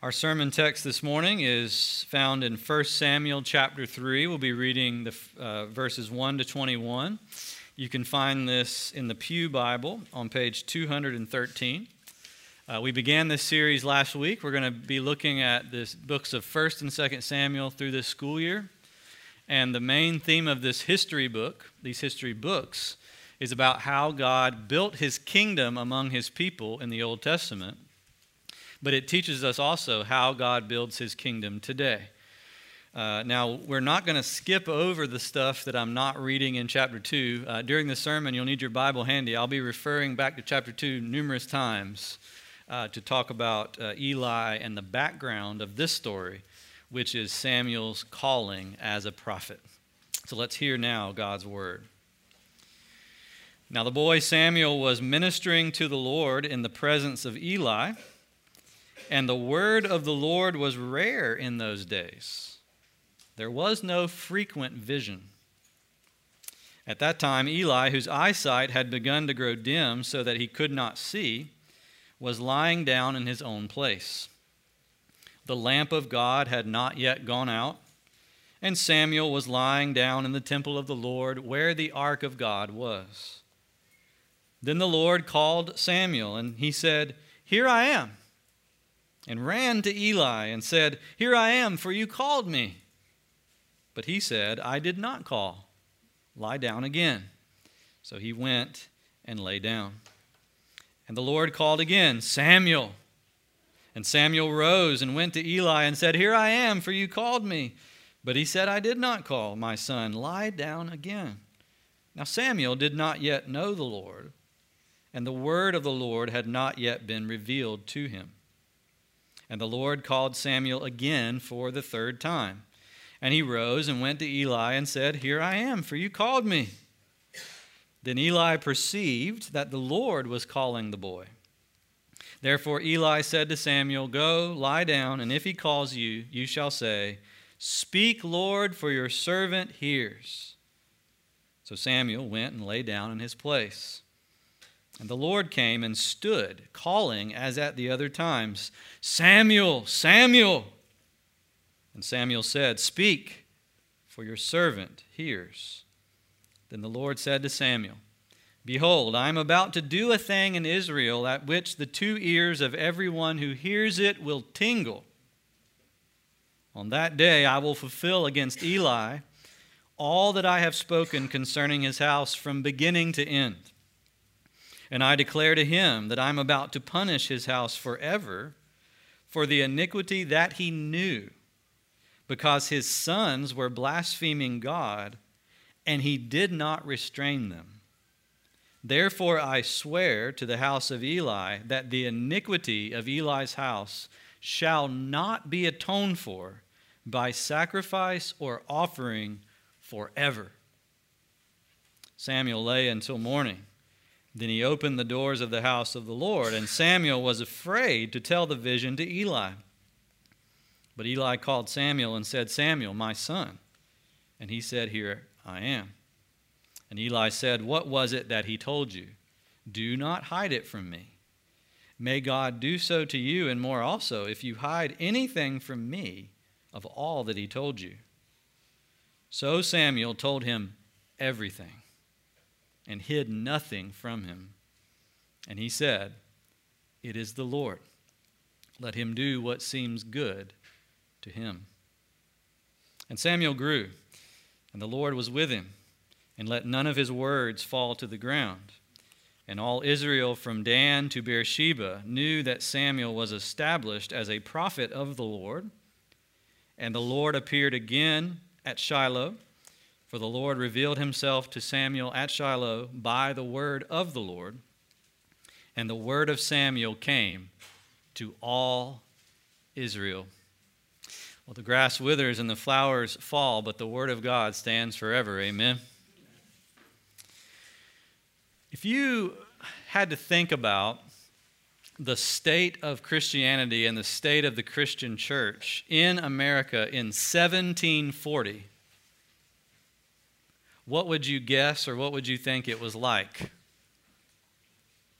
Our sermon text this morning is found in 1 Samuel chapter 3. We'll be reading the uh, verses 1 to 21. You can find this in the Pew Bible on page 213. Uh, we began this series last week. We're going to be looking at the books of 1st and 2nd Samuel through this school year. And the main theme of this history book, these history books, is about how God built his kingdom among his people in the Old Testament but it teaches us also how God builds his kingdom today. Uh, now, we're not going to skip over the stuff that I'm not reading in chapter 2. Uh, during the sermon, you'll need your Bible handy. I'll be referring back to chapter 2 numerous times uh, to talk about uh, Eli and the background of this story, which is Samuel's calling as a prophet. So let's hear now God's word. Now, the boy Samuel was ministering to the Lord in the presence of Eli. And the word of the Lord was rare in those days. There was no frequent vision. At that time, Eli, whose eyesight had begun to grow dim so that he could not see, was lying down in his own place. The lamp of God had not yet gone out, and Samuel was lying down in the temple of the Lord where the ark of God was. Then the Lord called Samuel, and he said, Here I am and ran to Eli and said, Here I am, for you called me. But he said, I did not call. Lie down again. So he went and lay down. And the Lord called again, Samuel. And Samuel rose and went to Eli and said, Here I am, for you called me. But he said, I did not call, my son. Lie down again. Now Samuel did not yet know the Lord, and the word of the Lord had not yet been revealed to him. And the Lord called Samuel again for the third time. And he rose and went to Eli and said, Here I am, for you called me. Then Eli perceived that the Lord was calling the boy. Therefore Eli said to Samuel, Go, lie down, and if he calls you, you shall say, Speak, Lord, for your servant hears. So Samuel went and lay down in his place. And the Lord came and stood, calling as at the other times, Samuel, Samuel. And Samuel said, Speak, for your servant hears. Then the Lord said to Samuel, Behold, I am about to do a thing in Israel at which the two ears of everyone who hears it will tingle. On that day I will fulfill against Eli all that I have spoken concerning his house from beginning to end. And I declare to him that I'm about to punish his house forever for the iniquity that he knew, because his sons were blaspheming God, and he did not restrain them. Therefore I swear to the house of Eli that the iniquity of Eli's house shall not be atoned for by sacrifice or offering forever. Samuel lay until morning. Then he opened the doors of the house of the Lord, and Samuel was afraid to tell the vision to Eli. But Eli called Samuel and said, Samuel, my son. And he said, Here I am. And Eli said, What was it that he told you? Do not hide it from me. May God do so to you and more also if you hide anything from me of all that he told you. So Samuel told him everything and hid nothing from him. And he said, It is the Lord. Let him do what seems good to him. And Samuel grew, and the Lord was with him, and let none of his words fall to the ground. And all Israel from Dan to Beersheba knew that Samuel was established as a prophet of the Lord. And the Lord appeared again at Shiloh for the Lord revealed himself to Samuel at Shiloh by the word of the Lord. And the word of Samuel came to all Israel. Well, the grass withers and the flowers fall, but the word of God stands forever. Amen. If you had to think about the state of Christianity and the state of the Christian church in America in 1740, what would you guess or what would you think it was like?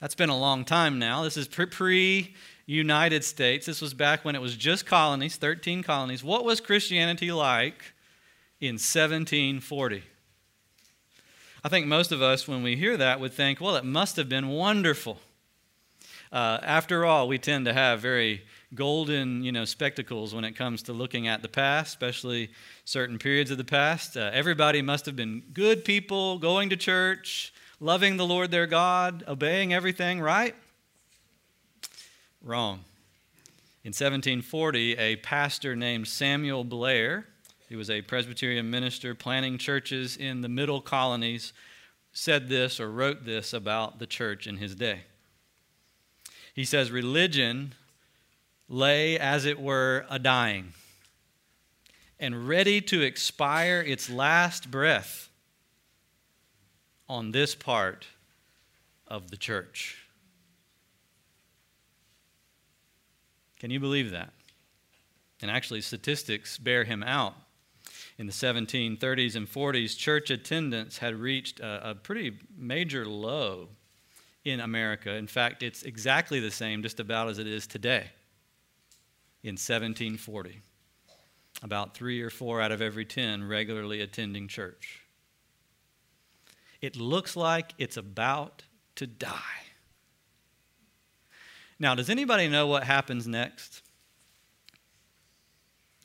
That's been a long time now. This is pre United States, this was back when it was just colonies, 13 colonies. What was Christianity like in 1740? I think most of us, when we hear that, would think, well, it must have been wonderful. Uh, after all, we tend to have very golden, you know, spectacles when it comes to looking at the past, especially certain periods of the past. Uh, everybody must have been good people, going to church, loving the Lord their God, obeying everything, right? Wrong. In 1740, a pastor named Samuel Blair, he was a Presbyterian minister planning churches in the middle colonies, said this or wrote this about the church in his day. He says, Religion lay, as it were, a dying and ready to expire its last breath on this part of the church. Can you believe that? And actually, statistics bear him out. In the 1730s and 40s, church attendance had reached a, a pretty major low in America. In fact, it's exactly the same, just about as it is today in 1740. About three or four out of every 10 regularly attending church. It looks like it's about to die. Now, does anybody know what happens next?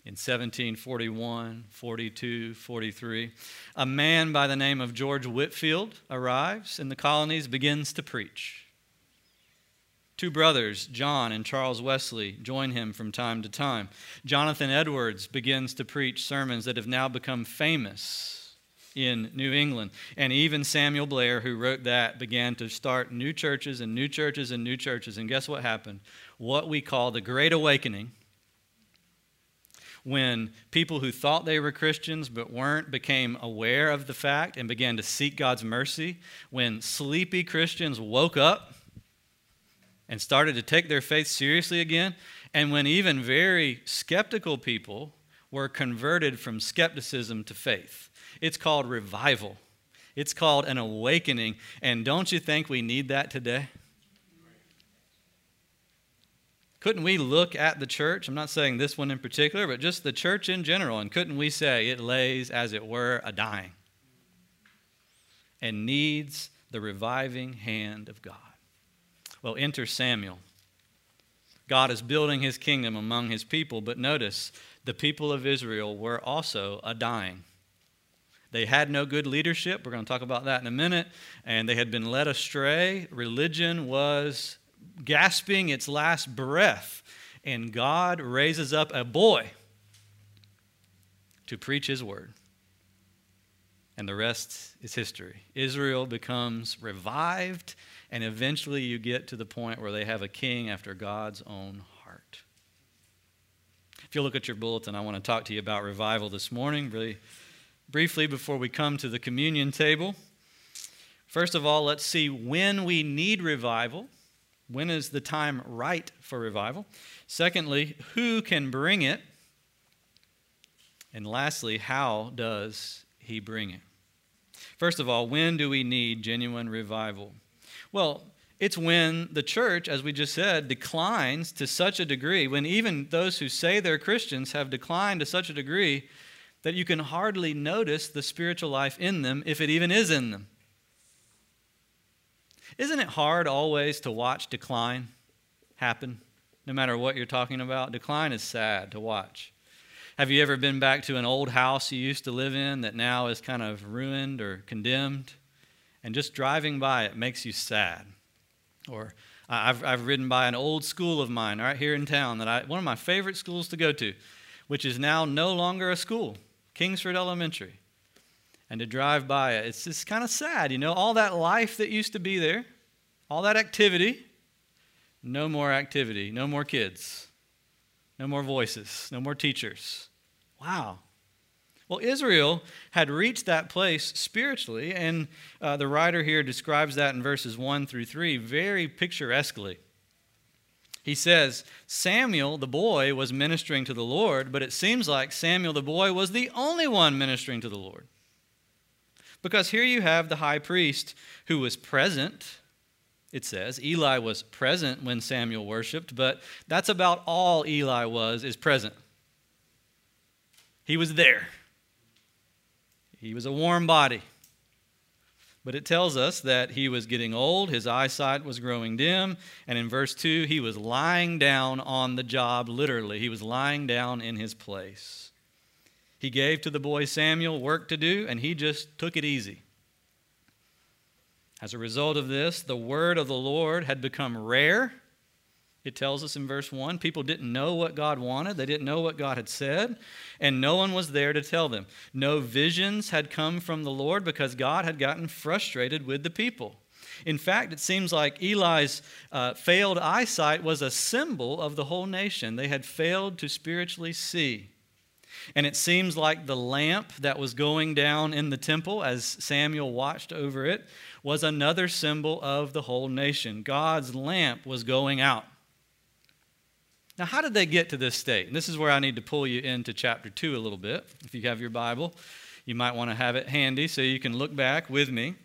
in 1741, 42, 43. A man by the name of George Whitefield arrives in the colonies, begins to preach. Two brothers, John and Charles Wesley, join him from time to time. Jonathan Edwards begins to preach sermons that have now become famous in New England. And even Samuel Blair, who wrote that, began to start new churches and new churches and new churches. And guess what happened? What we call the Great Awakening when people who thought they were Christians but weren't became aware of the fact and began to seek God's mercy, when sleepy Christians woke up and started to take their faith seriously again, and when even very skeptical people were converted from skepticism to faith. It's called revival. It's called an awakening. And don't you think we need that today? Couldn't we look at the church? I'm not saying this one in particular, but just the church in general, and couldn't we say it lays, as it were, a dying and needs the reviving hand of God? Well, enter Samuel. God is building his kingdom among his people, but notice the people of Israel were also a dying. They had no good leadership. We're going to talk about that in a minute. And they had been led astray. Religion was gasping its last breath, and God raises up a boy to preach his word. And the rest is history. Israel becomes revived, and eventually you get to the point where they have a king after God's own heart. If you look at your bulletin, I want to talk to you about revival this morning, really briefly before we come to the communion table. First of all, let's see when we need revival when is the time right for revival? Secondly, who can bring it? And lastly, how does he bring it? First of all, when do we need genuine revival? Well, it's when the church, as we just said, declines to such a degree, when even those who say they're Christians have declined to such a degree that you can hardly notice the spiritual life in them, if it even is in them. Isn't it hard always to watch decline happen, no matter what you're talking about? Decline is sad to watch. Have you ever been back to an old house you used to live in that now is kind of ruined or condemned? And just driving by it makes you sad. Or I've, I've ridden by an old school of mine right here in town that I, one of my favorite schools to go to, which is now no longer a school, Kingsford Elementary and to drive by it. It's just kind of sad, you know, all that life that used to be there, all that activity, no more activity, no more kids, no more voices, no more teachers. Wow. Well, Israel had reached that place spiritually, and uh, the writer here describes that in verses 1 through 3 very picturesquely. He says, Samuel, the boy, was ministering to the Lord, but it seems like Samuel, the boy, was the only one ministering to the Lord. Because here you have the high priest who was present it says. Eli was present when Samuel worshiped, but that's about all Eli was, is present. He was there. He was a warm body. But it tells us that he was getting old, his eyesight was growing dim, and in verse 2, he was lying down on the job, literally. He was lying down in his place. He gave to the boy Samuel work to do, and he just took it easy. As a result of this, the word of the Lord had become rare. It tells us in verse 1 people didn't know what God wanted, they didn't know what God had said, and no one was there to tell them. No visions had come from the Lord because God had gotten frustrated with the people. In fact, it seems like Eli's uh, failed eyesight was a symbol of the whole nation. They had failed to spiritually see. And it seems like the lamp that was going down in the temple as Samuel watched over it was another symbol of the whole nation. God's lamp was going out. Now, how did they get to this state? And this is where I need to pull you into chapter 2 a little bit. If you have your Bible, you might want to have it handy so you can look back with me.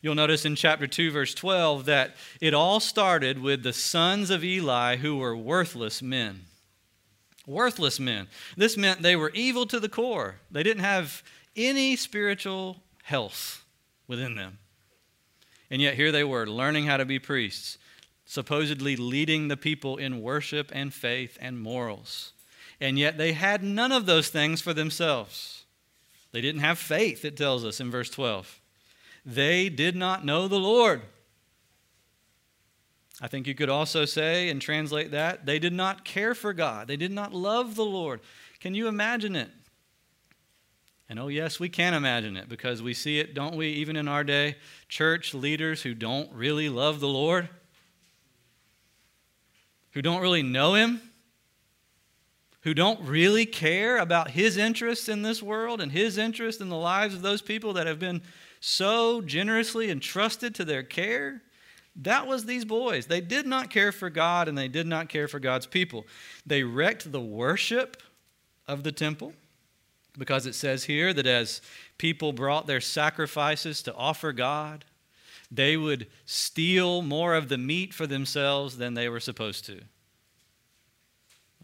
You'll notice in chapter 2, verse 12, that it all started with the sons of Eli who were worthless men worthless men. This meant they were evil to the core. They didn't have any spiritual health within them. And yet here they were, learning how to be priests, supposedly leading the people in worship and faith and morals. And yet they had none of those things for themselves. They didn't have faith, it tells us in verse 12. They did not know the Lord. I think you could also say and translate that they did not care for God, they did not love the Lord. Can you imagine it? And oh, yes, we can imagine it because we see it, don't we, even in our day? Church leaders who don't really love the Lord, who don't really know Him, who don't really care about His interests in this world and His interest in the lives of those people that have been so generously entrusted to their care. That was these boys. They did not care for God and they did not care for God's people. They wrecked the worship of the temple because it says here that as people brought their sacrifices to offer God, they would steal more of the meat for themselves than they were supposed to.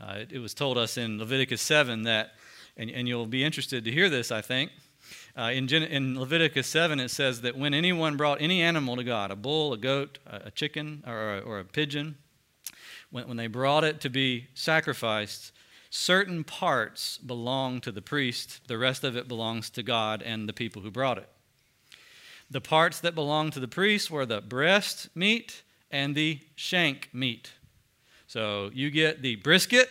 Uh, it, it, was told us in Leviticus 7 that, and, and you'll be interested to hear this, I think, uh, in, Gen- in, Leviticus 7, it says that when anyone brought any animal to God, a bull, a goat, a, a chicken, or a, or a pigeon, when, when they brought it to be sacrificed, certain parts belong to the priest, the rest of it belongs to God and the people who brought it. The parts that belonged to the priest were the breast meat and the shank meat. So you get the brisket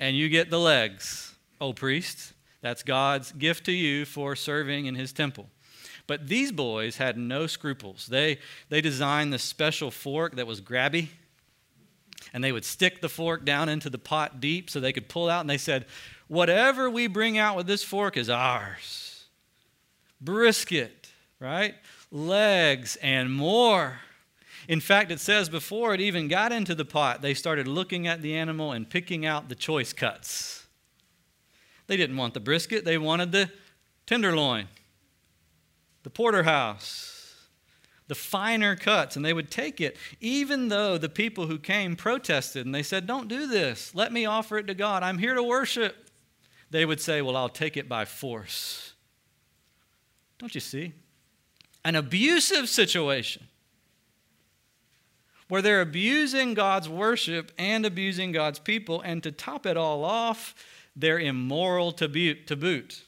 and you get the legs, O priest. That's God's gift to you for serving in his temple. But these boys had no scruples. They, they designed this special fork that was grabby, and they would stick the fork down into the pot deep so they could pull out, and they said, Whatever we bring out with this fork is ours. Brisket, right? Legs and more. In fact, it says before it even got into the pot, they started looking at the animal and picking out the choice cuts. They didn't want the brisket, they wanted the tenderloin, the porterhouse, the finer cuts, and they would take it, even though the people who came protested and they said, Don't do this. Let me offer it to God. I'm here to worship. They would say, Well, I'll take it by force. Don't you see? An abusive situation where they're abusing God's worship and abusing God's people, and to top it all off, they're immoral to boot.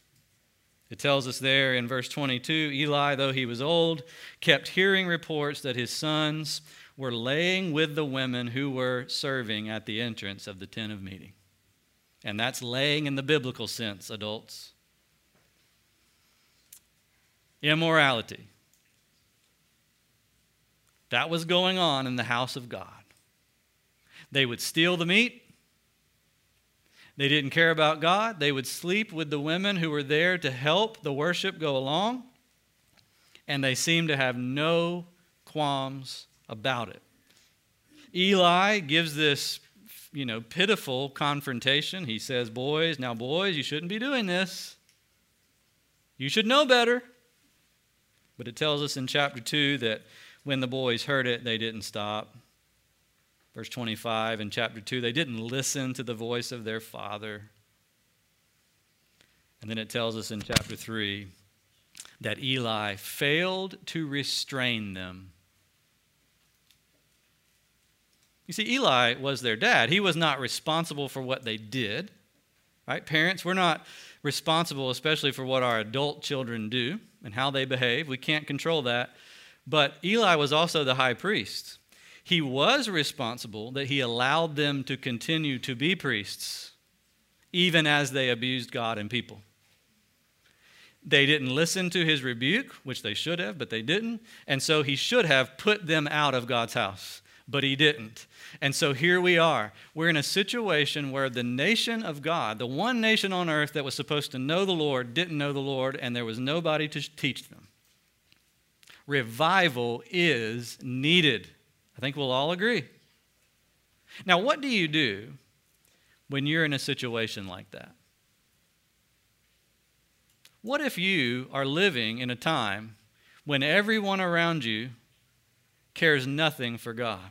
It tells us there in verse 22 Eli, though he was old, kept hearing reports that his sons were laying with the women who were serving at the entrance of the tent of meeting. And that's laying in the biblical sense, adults. Immorality. That was going on in the house of God. They would steal the meat, they didn't care about God. They would sleep with the women who were there to help the worship go along. And they seemed to have no qualms about it. Eli gives this, you know, pitiful confrontation. He says, Boys, now, boys, you shouldn't be doing this. You should know better. But it tells us in chapter 2 that when the boys heard it, they didn't stop. Verse 25 in chapter 2, they didn't listen to the voice of their father. And then it tells us in chapter 3 that Eli failed to restrain them. You see, Eli was their dad. He was not responsible for what they did. Right? Parents, we're not responsible, especially for what our adult children do and how they behave. We can't control that. But Eli was also the high priest. He was responsible that he allowed them to continue to be priests, even as they abused God and people. They didn't listen to his rebuke, which they should have, but they didn't. And so he should have put them out of God's house, but he didn't. And so here we are. We're in a situation where the nation of God, the one nation on earth that was supposed to know the Lord, didn't know the Lord, and there was nobody to teach them. Revival is needed. I think we'll all agree. Now, what do you do when you're in a situation like that? What if you are living in a time when everyone around you cares nothing for God?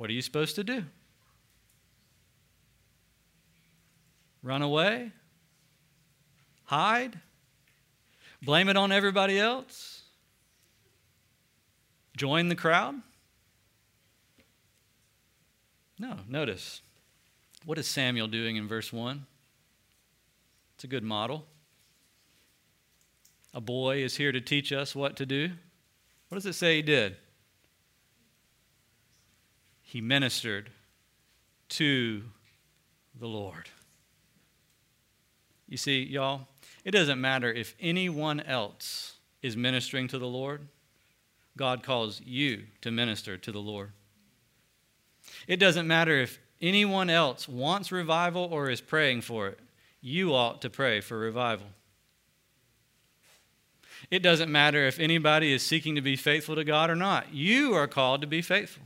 What are you supposed to do? Run away? Hide? Blame it on everybody else? Join the crowd? No, notice. What is Samuel doing in verse 1? It's a good model. A boy is here to teach us what to do. What does it say he did? He ministered to the Lord. You see, y'all, it doesn't matter if anyone else is ministering to the Lord, God calls you to minister to the Lord. It doesn't matter if anyone else wants revival or is praying for it you ought to pray for revival. It doesn't matter if anybody is seeking to be faithful to God or not. You are called to be faithful.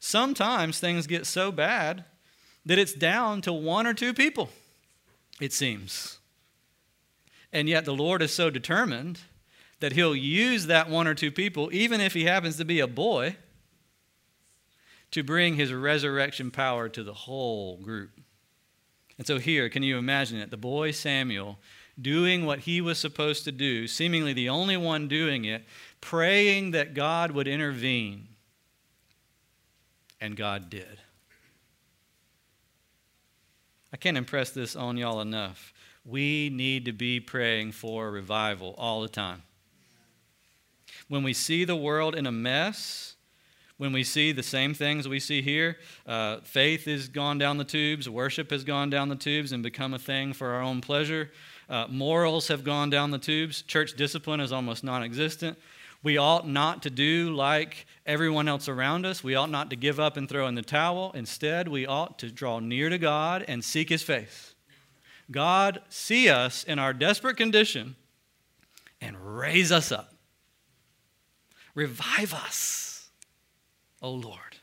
Sometimes things get so bad that it's down to one or two people, it seems. And yet the Lord is so determined that He'll use that one or two people, even if He happens to be a boy, to bring His resurrection power to the whole group. And so here, can you imagine it? The boy Samuel doing what he was supposed to do, seemingly the only one doing it, praying that God would intervene. And God did. I can't impress this on y'all enough. We need to be praying for revival all the time. When we see the world in a mess, when we see the same things we see here. Uh, faith has gone down the tubes, worship has gone down the tubes and become a thing for our own pleasure. Uh, morals have gone down the tubes. Church discipline is almost non existent. We ought not to do like everyone else around us. We ought not to give up and throw in the towel. Instead, we ought to draw near to God and seek His face. God, see us in our desperate condition and raise us up. Revive us O Lord,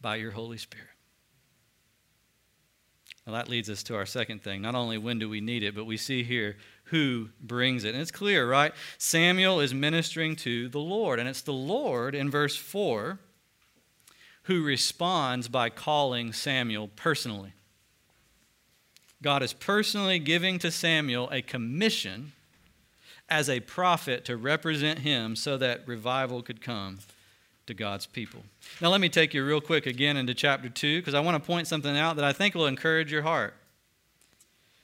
by your Holy Spirit. Well, that leads us to our second thing. Not only when do we need it, but we see here who brings it. And it's clear, right? Samuel is ministering to the Lord. And it's the Lord in verse 4 who responds by calling Samuel personally. God is personally giving to Samuel a commission as a prophet to represent him so that revival could come to God's people. Now, let me take you real quick again into chapter 2 because I want to point something out that I think will encourage your heart.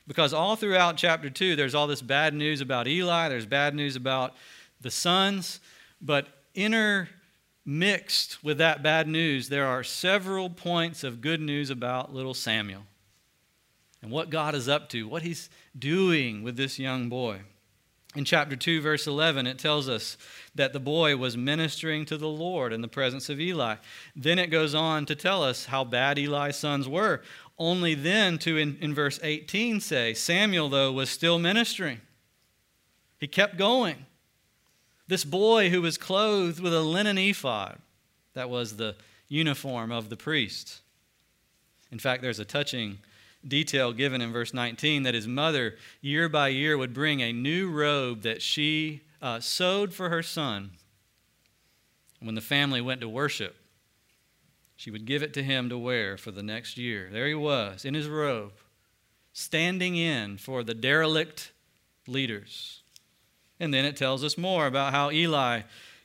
Because all throughout chapter 2, there's all this bad news about Eli, there's bad news about the sons, but intermixed with that bad news, there are several points of good news about little Samuel and what God is up to, what he's doing with this young boy. In chapter 2, verse 11, it tells us that the boy was ministering to the Lord in the presence of Eli. Then it goes on to tell us how bad Eli's sons were. Only then to, in, in verse 18, say, Samuel, though, was still ministering. He kept going. This boy who was clothed with a linen ephod, that was the uniform of the priest. In fact, there's a touching detail given in verse 19 that his mother, year by year, would bring a new robe that she uh, sewed for her son. When the family went to worship, she would give it to him to wear for the next year. There he was in his robe, standing in for the derelict leaders. And then it tells us more about how Eli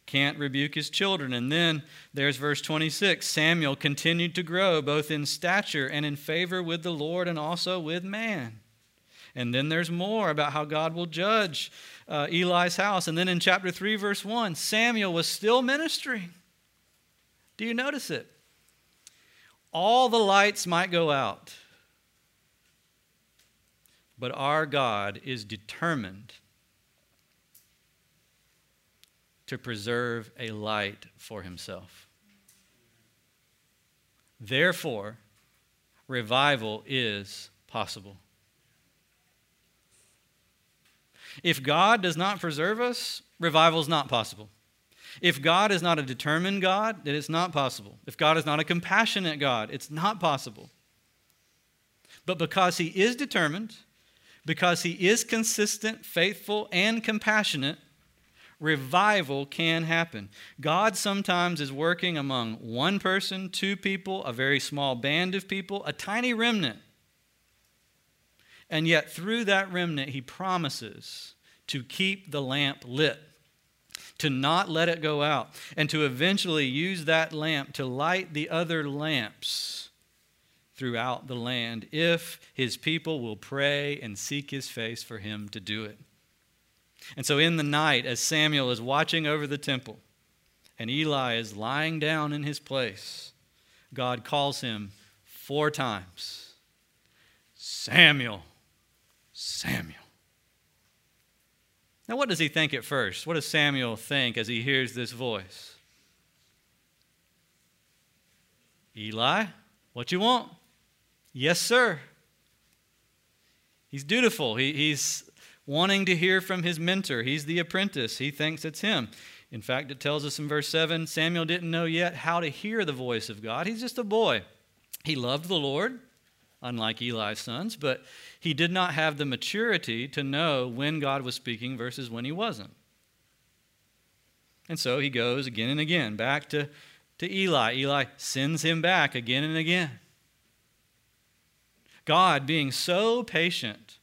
can't rebuke his children. And then there's verse 26 Samuel continued to grow both in stature and in favor with the Lord and also with man. And then there's more about how God will judge uh, Eli's house. And then in chapter 3, verse 1, Samuel was still ministering. Do you notice it? All the lights might go out, but our God is determined to preserve a light for himself. Therefore, revival is possible. If God does not preserve us, revival is not possible. If God is not a determined God, then it's not possible. If God is not a compassionate God, it's not possible. But because He is determined, because He is consistent, faithful, and compassionate, revival can happen. God sometimes is working among one person, two people, a very small band of people, a tiny remnant. And yet, through that remnant, He promises to keep the lamp lit to not let it go out, and to eventually use that lamp to light the other lamps throughout the land if his people will pray and seek his face for him to do it. And so, in the night, as Samuel is watching over the temple and Eli is lying down in his place, God calls him four times Samuel, Samuel. Now, what does he think at first? What does Samuel think as he hears this voice? Eli, what you want? Yes, sir. He's dutiful. He, he's wanting to hear from his mentor. He's the apprentice. He thinks it's him. In fact, it tells us in verse 7 Samuel didn't know yet how to hear the voice of God. He's just a boy. He loved the Lord, unlike Eli's sons, but he did not have the maturity to know when God was speaking versus when he wasn't. And so he goes again and again back to, to Eli. Eli sends him back again and again. God, being so patient,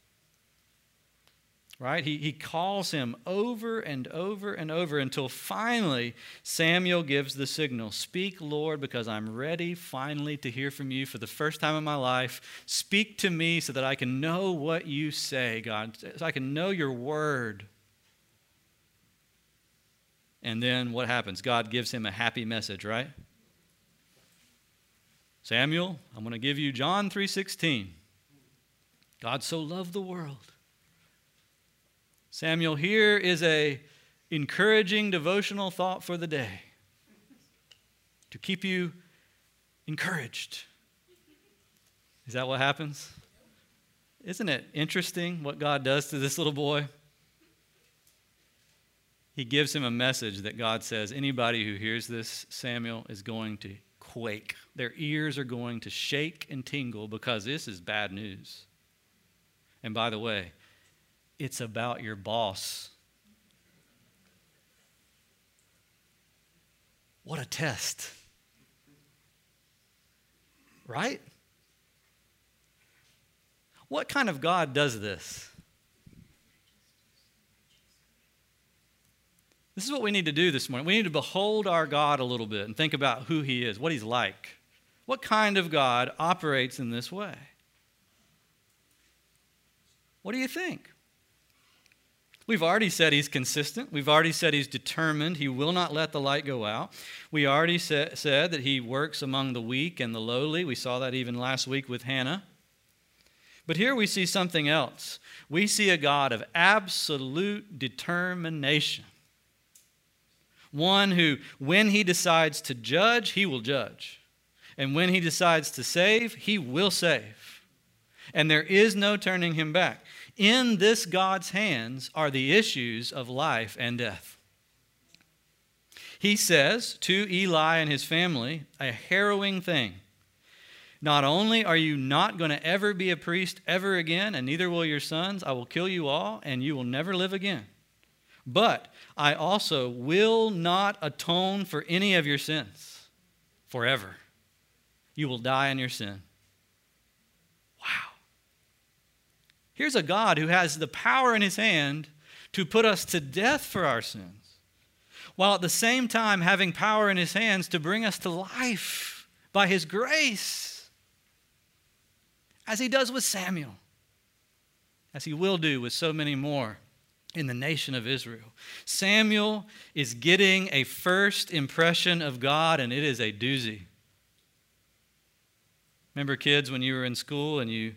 right? He, he calls him over and over and over until finally Samuel gives the signal Speak, Lord, because I'm ready finally to hear from you for the first time in my life. Speak to me so that I can know what you say, God, so I can know your word. And then what happens? God gives him a happy message, right? Samuel, I'm going to give you John 3:16. God so loved the world Samuel, here is a encouraging devotional thought for the day to keep you encouraged. Is that what happens? Isn't it interesting what God does to this little boy? He gives him a message that God says anybody who hears this, Samuel, is going to quake. Their ears are going to shake and tingle because this is bad news. And by the way, it's about your boss. What a test. Right? What kind of God does this? This is what we need to do this morning. We need to behold our God a little bit and think about who He is, what He's like. What kind of God operates in this way? What do you think? We've already said he's consistent. We've already said he's determined. He will not let the light go out. We already sa- said that he works among the weak and the lowly. We saw that even last week with Hannah. But here we see something else. We see a God of absolute determination. One who, when he decides to judge, he will judge. And when he decides to save, he will save. And there is no turning him back. In this God's hands are the issues of life and death. He says to Eli and his family a harrowing thing Not only are you not going to ever be a priest ever again, and neither will your sons, I will kill you all, and you will never live again. But I also will not atone for any of your sins forever. You will die in your sin. Here's a God who has the power in his hand to put us to death for our sins, while at the same time having power in his hands to bring us to life by his grace, as he does with Samuel, as he will do with so many more in the nation of Israel. Samuel is getting a first impression of God, and it is a doozy. Remember, kids, when you were in school and you,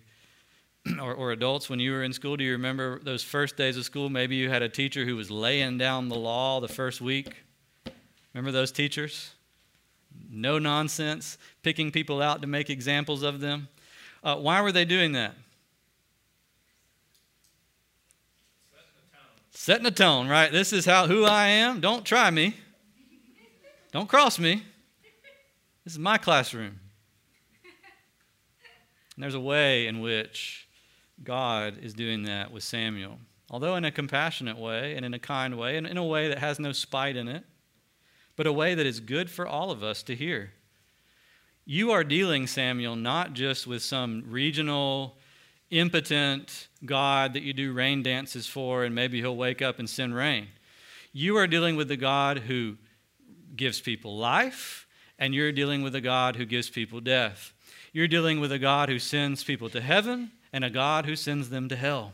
or, or adults, when you were in school, do you remember those first days of school? Maybe you had a teacher who was laying down the law the first week. Remember those teachers? No nonsense, picking people out to make examples of them. Uh, why were they doing that? Setting a tone, right? This is how who I am. Don't try me. Don't cross me. This is my classroom. And there's a way in which God is doing that with Samuel, although in a compassionate way and in a kind way and in a way that has no spite in it, but a way that is good for all of us to hear. You are dealing, Samuel, not just with some regional, impotent God that you do rain dances for and maybe he'll wake up and send rain. You are dealing with the God who gives people life, and you're dealing with a God who gives people death. You're dealing with a God who sends people to heaven and a God who sends them to hell.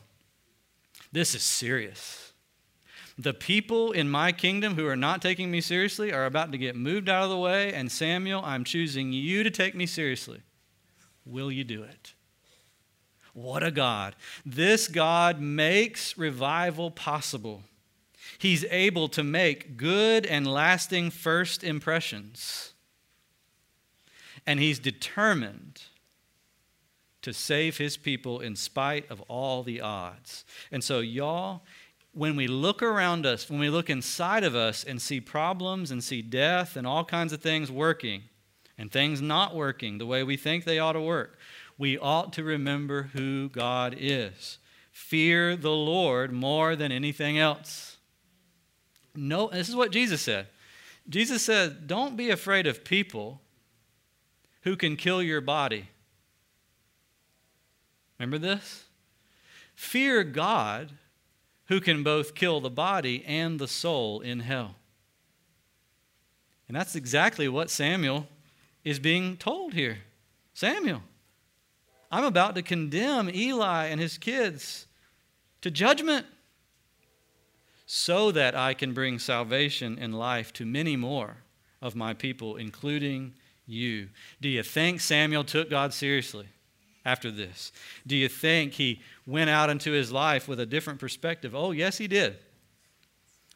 This is serious. The people in my kingdom who are not taking me seriously are about to get moved out of the way, and Samuel, I'm choosing you to take me seriously. Will you do it? What a God. This God makes revival possible. He's able to make good and lasting first impressions and he's determined to save his people in spite of all the odds. And so, y'all, when we look around us, when we look inside of us and see problems and see death and all kinds of things working and things not working the way we think they ought to work, we ought to remember who God is. Fear the Lord more than anything else. No, this is what Jesus said. Jesus said, Don't be afraid of people who can kill your body. Remember this? Fear God who can both kill the body and the soul in hell. And that's exactly what Samuel is being told here. Samuel, I'm about to condemn Eli and his kids to judgment so that I can bring salvation and life to many more of my people, including you. Do you think Samuel took God seriously after this? Do you think he went out into his life with a different perspective? Oh, yes, he did.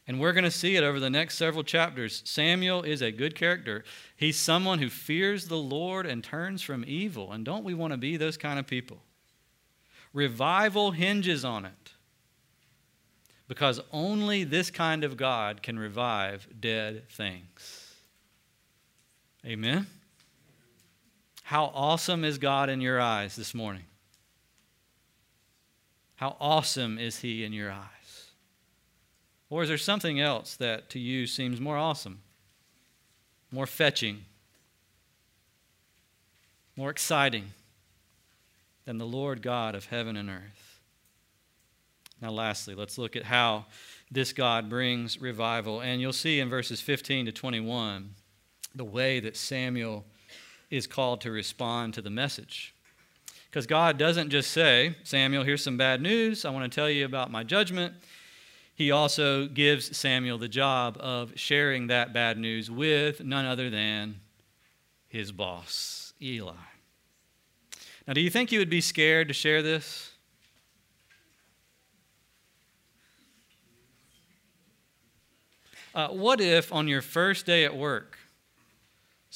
And we're going to see it over the next several chapters. Samuel is a good character. He's someone who fears the Lord and turns from evil. And don't we want to be those kind of people? Revival hinges on it because only this kind of God can revive dead things. Amen. How awesome is God in your eyes this morning? How awesome is He in your eyes? Or is there something else that to you seems more awesome, more fetching, more exciting than the Lord God of heaven and earth? Now, lastly, let's look at how this God brings revival. And you'll see in verses 15 to 21 the way that Samuel is called to respond to the message. Because God doesn't just say, Samuel, here's some bad news. I want to tell you about my judgment. He also gives Samuel the job of sharing that bad news with none other than his boss, Eli. Now, do you think you would be scared to share this? Uh, what if on your first day at work,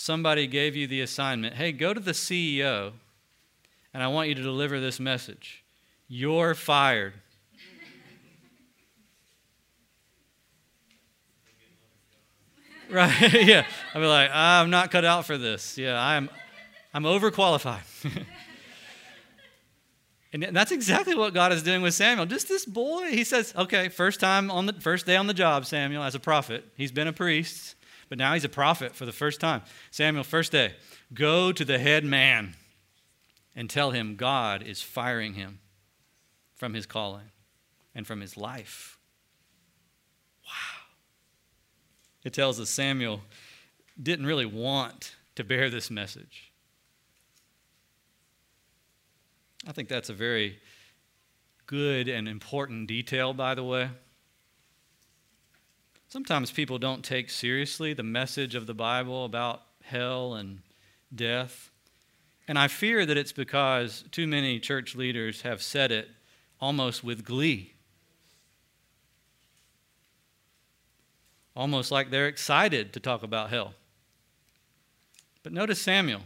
somebody gave you the assignment hey, go to the CEO and I want you to deliver this message. You're fired. right? yeah. I'd be like, I'm not cut out for this. Yeah, I'm I'm overqualified. and that's exactly what God is doing with Samuel. Just this boy, he says, okay, first time on the first day on the job, Samuel, as a prophet. He's been a priest, but now he's a prophet for the first time. Samuel, first day, go to the head man and tell him God is firing him from his calling and from his life. Wow. It tells us Samuel didn't really want to bear this message. I think that's a very good and important detail, by the way. Sometimes people don't take seriously the message of the Bible about hell and death. And I fear that it's because too many church leaders have said it almost with glee. Almost like they're excited to talk about hell. But notice Samuel.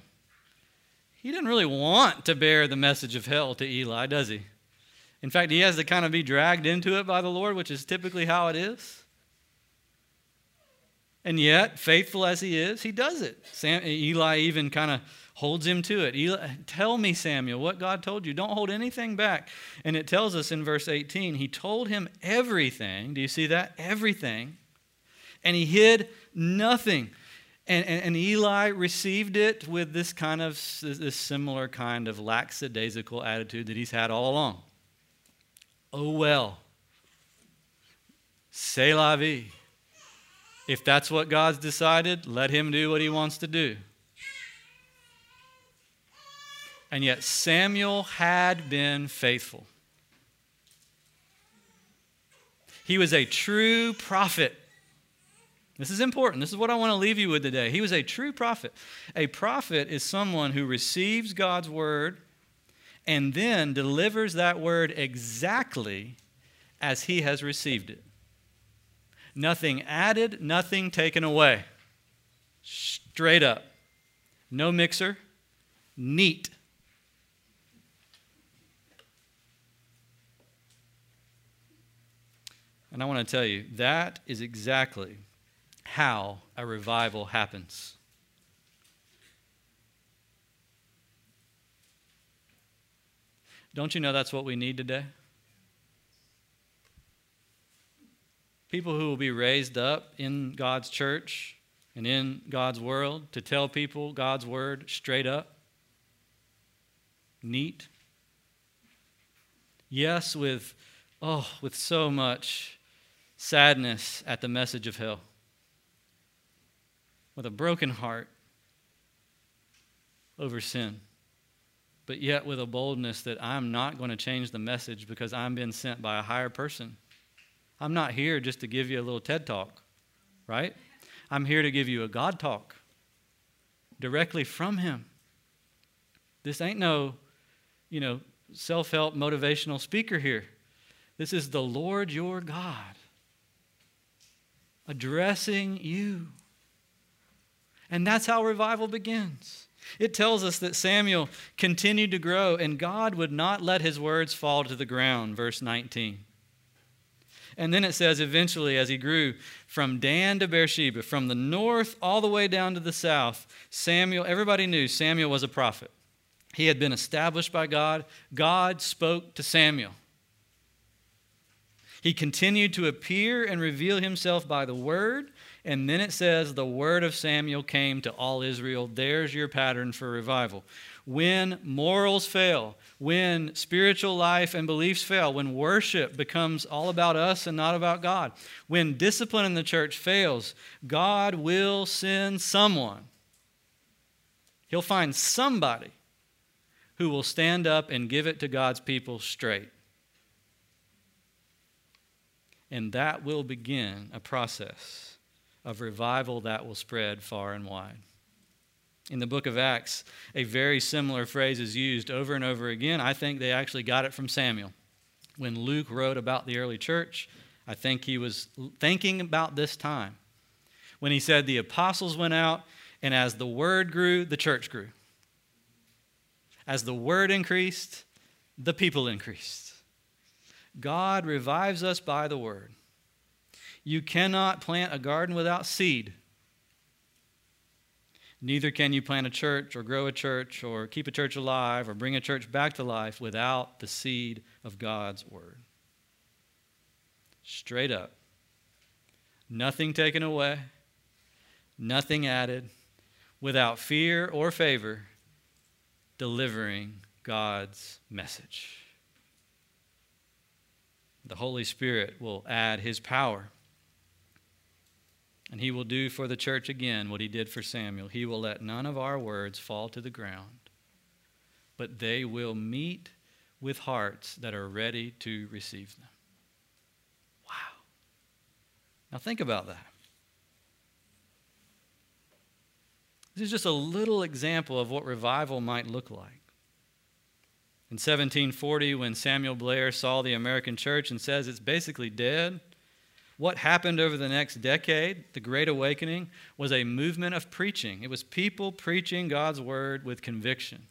He didn't really want to bear the message of hell to Eli, does he? In fact, he has to kind of be dragged into it by the Lord, which is typically how it is. And yet, faithful as he is, he does it. Sam, Eli even kind of holds him to it. Eli, tell me, Samuel, what God told you. Don't hold anything back. And it tells us in verse 18, he told him everything. Do you see that? Everything. And he hid nothing. And, and, and, Eli received it with this kind of this similar kind of lackadaisical attitude that he's had all along. Oh well, c'est la vie. If that's what God's decided, let him do what he wants to do. And yet Samuel had been faithful. He was a true prophet. This is important. This is what I want to leave you with today. He was a true prophet. A prophet is someone who receives God's word and then delivers that word exactly as he has received it. Nothing added, nothing taken away. Straight up. No mixer. Neat. And I want to tell you, that is exactly how a revival happens. Don't you know that's what we need today? People who will be raised up in God's church and in God's world to tell people God's word straight up, neat. Yes, with oh, with so much sadness at the message of hell with a broken heart over sin, but yet with a boldness that I'm not going to change the message because I'm being sent by a higher person. I'm not here just to give you a little TED talk, right? I'm here to give you a God talk directly from Him. This ain't no, you know, self help motivational speaker here. This is the Lord your God addressing you. And that's how revival begins. It tells us that Samuel continued to grow and God would not let his words fall to the ground, verse 19. And then it says, eventually, as he grew from Dan to Beersheba, from the north all the way down to the south, Samuel, everybody knew Samuel was a prophet. He had been established by God. God spoke to Samuel. He continued to appear and reveal himself by the word and then it says, the word of Samuel came to all Israel. There's your pattern for revival. When morals fail, when spiritual life and beliefs fail, when worship becomes all about us and not about God, when discipline in the church fails, God will send someone. He'll find somebody who will stand up and give it to God's people straight. And that will begin a process of revival that will spread far and wide. In the book of Acts, a very similar phrase is used over and over again. I think they actually got it from Samuel. When Luke wrote about the early church, I think he was thinking about this time when he said the apostles went out, and as the word grew, the church grew. As the word increased, the people increased. God revives us by the word. You cannot plant a garden without seed. Neither can you plant a church or grow a church or keep a church alive or bring a church back to life without the seed of God's word. Straight up. Nothing taken away, nothing added, without fear or favor, delivering God's message. The Holy Spirit will add his power. And he will do for the church again what he did for Samuel. He will let none of our words fall to the ground, but they will meet with hearts that are ready to receive them. Wow. Now think about that. This is just a little example of what revival might look like. In 1740, when Samuel Blair saw the American church and says it's basically dead, what happened over the next decade, the Great Awakening, was a movement of preaching. It was people preaching God's word with conviction,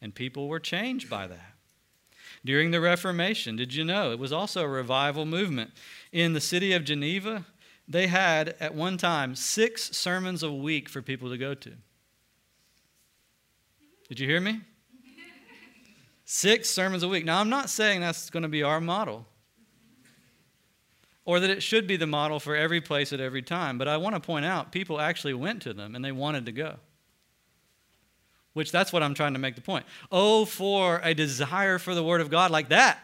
and people were changed by that. During the Reformation, did you know it was also a revival movement? In the city of Geneva, they had at one time six sermons a week for people to go to. Did you hear me? Six sermons a week. Now, I'm not saying that's going to be our model or that it should be the model for every place at every time, but I want to point out people actually went to them and they wanted to go. Which that's what I'm trying to make the point. Oh, for a desire for the Word of God like that.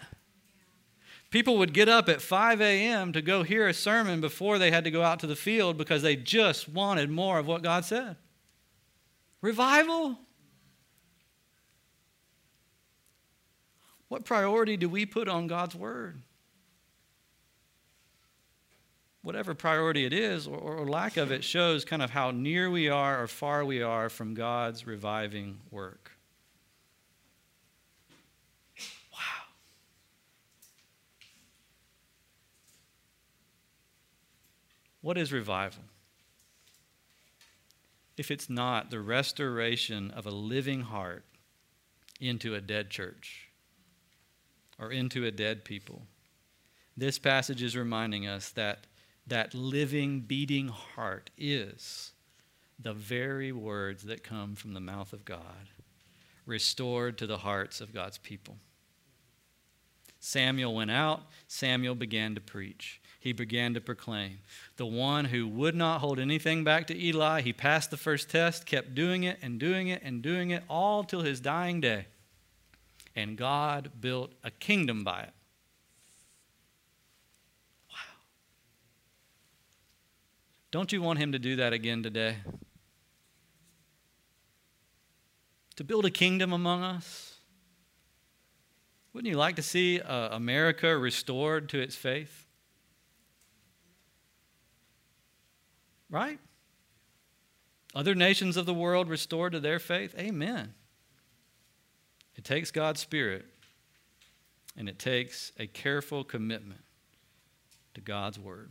People would get up at 5 a.m. to go hear a sermon before they had to go out to the field because they just wanted more of what God said. Revival. What priority do we put on God's Word? Whatever priority it is, or, or lack of it, shows kind of how near we are or far we are from God's reviving work. Wow. What is revival? If it's not the restoration of a living heart into a dead church or into a dead people. This passage is reminding us that that living, beating heart is the very words that come from the mouth of God, restored to the hearts of God's people. Samuel went out, Samuel began to preach he began to proclaim. The one who would not hold anything back to Eli, he passed the first test, kept doing it and doing it and doing it all till his dying day. And God built a kingdom by it. Don't you want him to do that again today? To build a kingdom among us? Wouldn't you like to see uh, America restored to its faith? Right? Other nations of the world restored to their faith? Amen. It takes God's Spirit and it takes a careful commitment to God's Word.